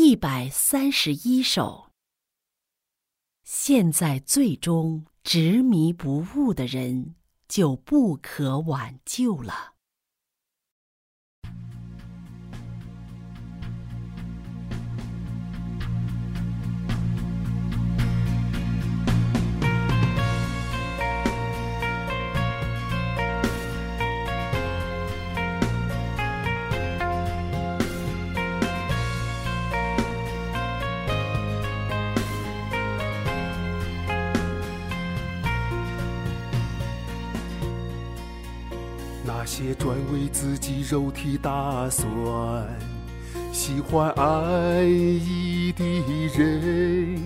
一百三十一首。现在最终执迷不悟的人，就不可挽救了。那些专为自己肉体打算、喜欢安逸的人，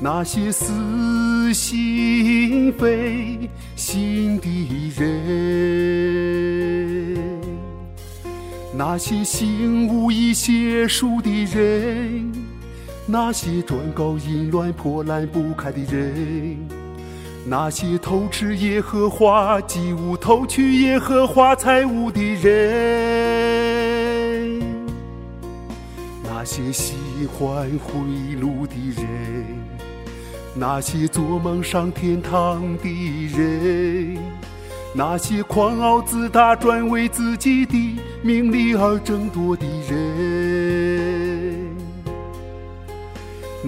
那些撕心非心的人，那些心无一邪术的人，那些专搞淫乱破烂不堪的人。那些偷吃耶和华祭物、偷取耶和华财物的人，那些喜欢贿赂的人，那些做梦上天堂的人，那些狂傲自大、专为自己的名利而争夺的人。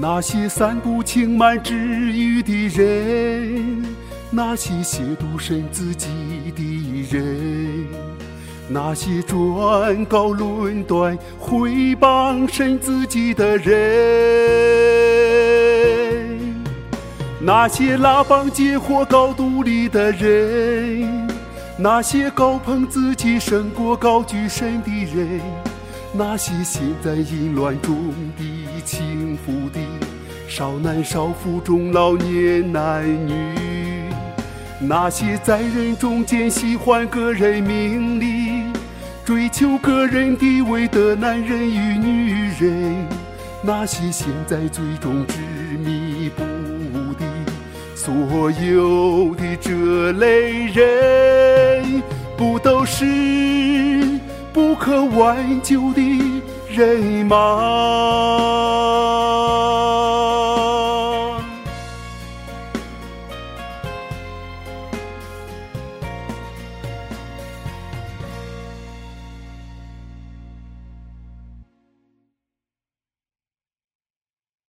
那些散布轻慢之语的人，那些亵渎神自己的人，那些专搞论断、毁谤神自己的人，那些拉帮结伙搞独立的人，那些高捧自己胜过高举神的人。那些陷在淫乱中的轻浮的少男少妇、中老年男女，那些在人中间喜欢个人名利、追求个人地位的男人与女人，那些陷在最终执迷不悟的所有的这类人，不都是？不可挽救的人吗？